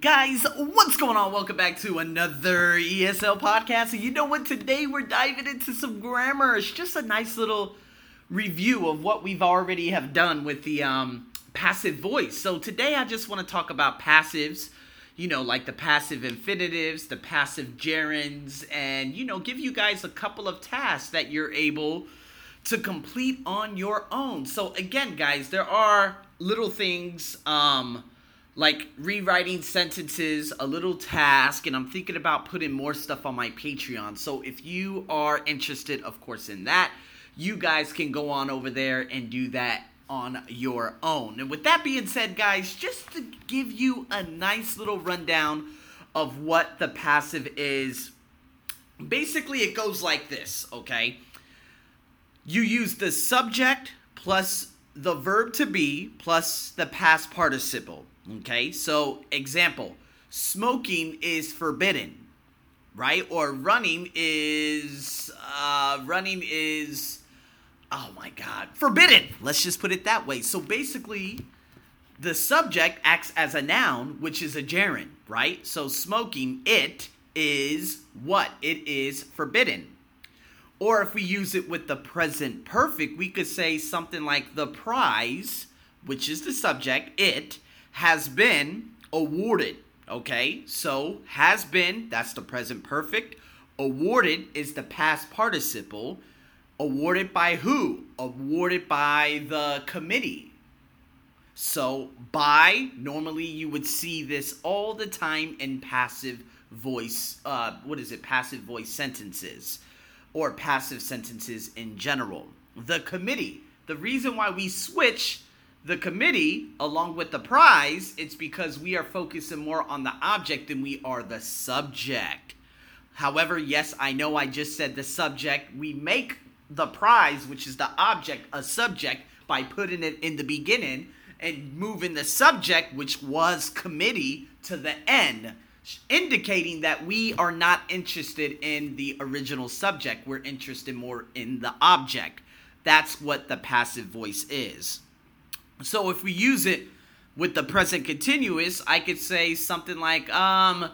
Guys, what's going on? Welcome back to another ESL podcast. You know what? Today we're diving into some grammar. It's just a nice little review of what we've already have done with the um, passive voice. So today I just want to talk about passives, you know, like the passive infinitives, the passive gerunds, and you know, give you guys a couple of tasks that you're able to complete on your own. So again, guys, there are little things um like rewriting sentences, a little task, and I'm thinking about putting more stuff on my Patreon. So if you are interested, of course, in that, you guys can go on over there and do that on your own. And with that being said, guys, just to give you a nice little rundown of what the passive is, basically it goes like this, okay? You use the subject plus the verb to be plus the past participle. Okay, so example smoking is forbidden, right? Or running is, uh, running is, oh my God, forbidden. Let's just put it that way. So basically, the subject acts as a noun, which is a gerund, right? So smoking, it is what? It is forbidden. Or if we use it with the present perfect, we could say something like the prize, which is the subject, it, has been awarded. Okay, so has been, that's the present perfect. Awarded is the past participle. Awarded by who? Awarded by the committee. So, by, normally you would see this all the time in passive voice, uh, what is it, passive voice sentences or passive sentences in general. The committee. The reason why we switch the committee along with the prize, it's because we are focusing more on the object than we are the subject. However, yes, I know I just said the subject. We make the prize, which is the object, a subject by putting it in the beginning and moving the subject, which was committee, to the end, indicating that we are not interested in the original subject. We're interested more in the object. That's what the passive voice is. So if we use it with the present continuous, I could say something like, um,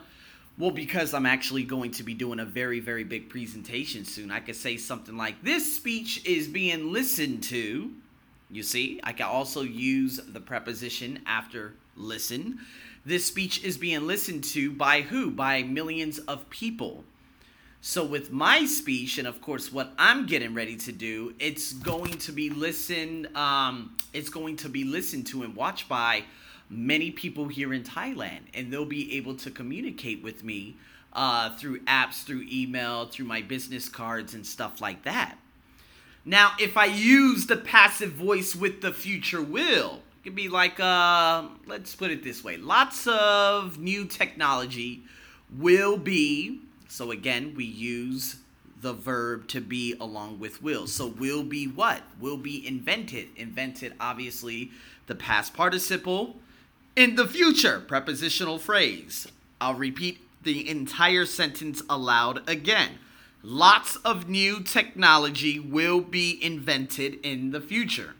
well, because I'm actually going to be doing a very, very big presentation soon, I could say something like, this speech is being listened to. You see, I can also use the preposition after listen. This speech is being listened to by who? By millions of people. So with my speech, and of course what I'm getting ready to do, it's going to be listened. Um, it's going to be listened to and watched by many people here in Thailand, and they'll be able to communicate with me uh, through apps, through email, through my business cards, and stuff like that. Now, if I use the passive voice with the future will, it could be like, uh, let's put it this way: lots of new technology will be so again, we use the verb to be along with will. So will be what? Will be invented. Invented, obviously, the past participle. In the future, prepositional phrase. I'll repeat the entire sentence aloud again. Lots of new technology will be invented in the future.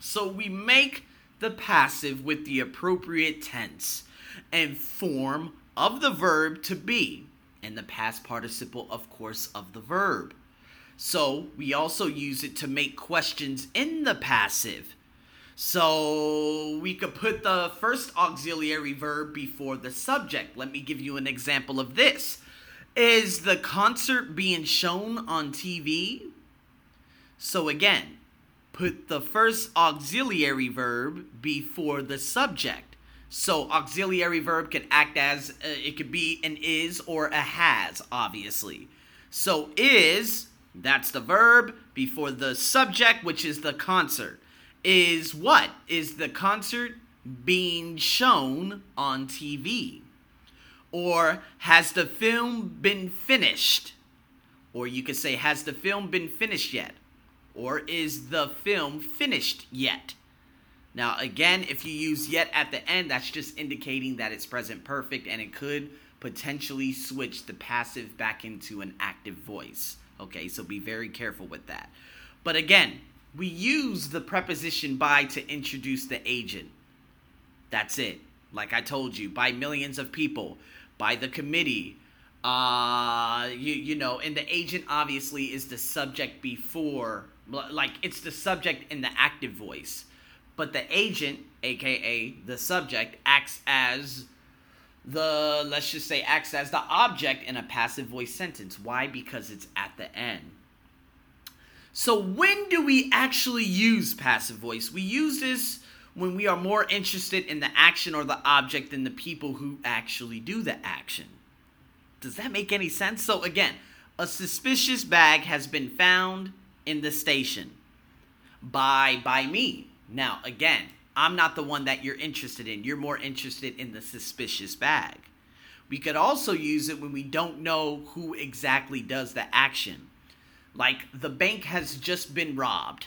So we make the passive with the appropriate tense and form of the verb to be and the past participle, of course, of the verb. So we also use it to make questions in the passive. So we could put the first auxiliary verb before the subject. Let me give you an example of this. Is the concert being shown on TV? So again, put the first auxiliary verb before the subject. So auxiliary verb can act as uh, it could be an is or a has, obviously. So is that's the verb before the subject, which is the concert. Is what? Is the concert being shown on TV? Or has the film been finished? Or you could say, has the film been finished yet? Or is the film finished yet? Now, again, if you use yet at the end, that's just indicating that it's present perfect and it could potentially switch the passive back into an active voice. Okay, so be very careful with that. But again, we use the preposition by to introduce the agent. That's it. like I told you, by millions of people, by the committee. Uh, you you know, and the agent obviously is the subject before, like it's the subject in the active voice, but the agent, aka the subject, acts as the let's just say acts as the object in a passive voice sentence. Why? Because it's at the end. So when do we actually use passive voice? We use this when we are more interested in the action or the object than the people who actually do the action. Does that make any sense? So again, a suspicious bag has been found in the station by by me. Now, again, I'm not the one that you're interested in. You're more interested in the suspicious bag. We could also use it when we don't know who exactly does the action. Like the bank has just been robbed.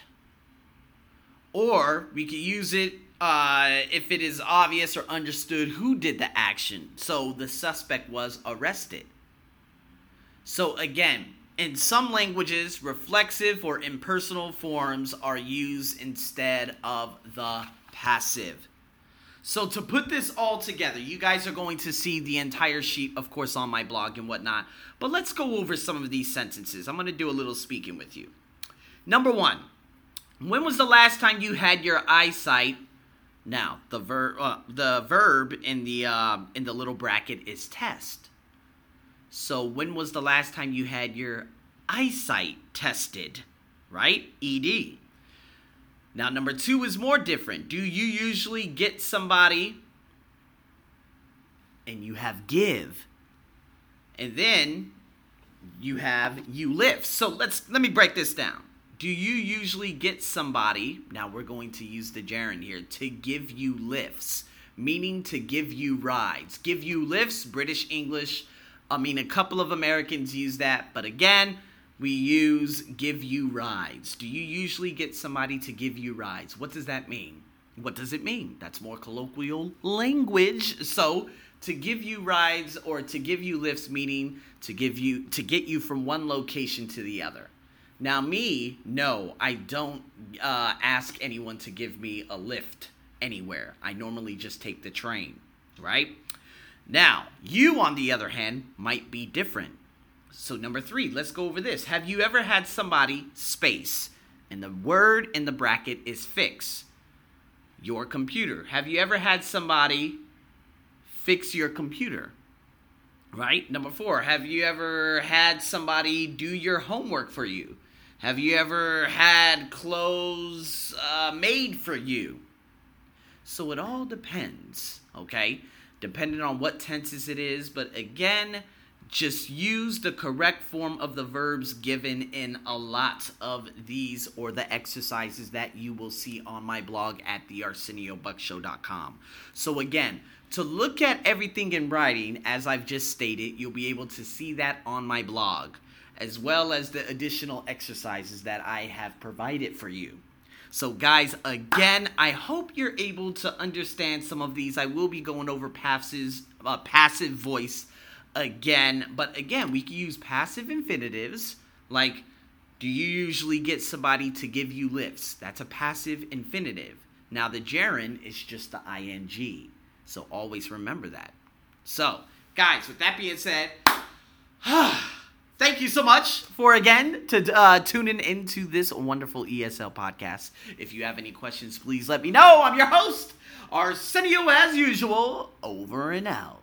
Or we could use it uh, if it is obvious or understood who did the action. So the suspect was arrested. So again, in some languages, reflexive or impersonal forms are used instead of the passive. So to put this all together, you guys are going to see the entire sheet, of course, on my blog and whatnot. But let's go over some of these sentences. I'm going to do a little speaking with you. Number one, when was the last time you had your eyesight? Now, the verb, uh, the verb in the uh, in the little bracket is test. So when was the last time you had your eyesight tested? Right? ED. Now, number two is more different. Do you usually get somebody and you have give? And then you have you lift. So let's let me break this down. Do you usually get somebody, now we're going to use the gerund here, to give you lifts, meaning to give you rides. Give you lifts, British English. I mean, a couple of Americans use that, but again, we use give you rides. Do you usually get somebody to give you rides? What does that mean? What does it mean? That's more colloquial language. So, to give you rides or to give you lifts meaning to give you to get you from one location to the other. Now, me, no, I don't uh, ask anyone to give me a lift anywhere. I normally just take the train, right? Now, you, on the other hand, might be different. So, number three, let's go over this. Have you ever had somebody space? And the word in the bracket is fix your computer. Have you ever had somebody fix your computer? Right? Number four, have you ever had somebody do your homework for you? Have you ever had clothes uh, made for you? So it all depends, okay? Depending on what tenses it is. But again, just use the correct form of the verbs given in a lot of these or the exercises that you will see on my blog at thearseniobuckshow.com. So again, to look at everything in writing, as I've just stated, you'll be able to see that on my blog, as well as the additional exercises that I have provided for you. So, guys, again, I hope you're able to understand some of these. I will be going over passive, uh, passive voice again. But again, we can use passive infinitives like, do you usually get somebody to give you lifts? That's a passive infinitive. Now, the gerund is just the ing. So always remember that. So, guys, with that being said, thank you so much for again to uh, tuning into this wonderful ESL podcast. If you have any questions, please let me know. I'm your host, Arsenio, as usual. Over and out.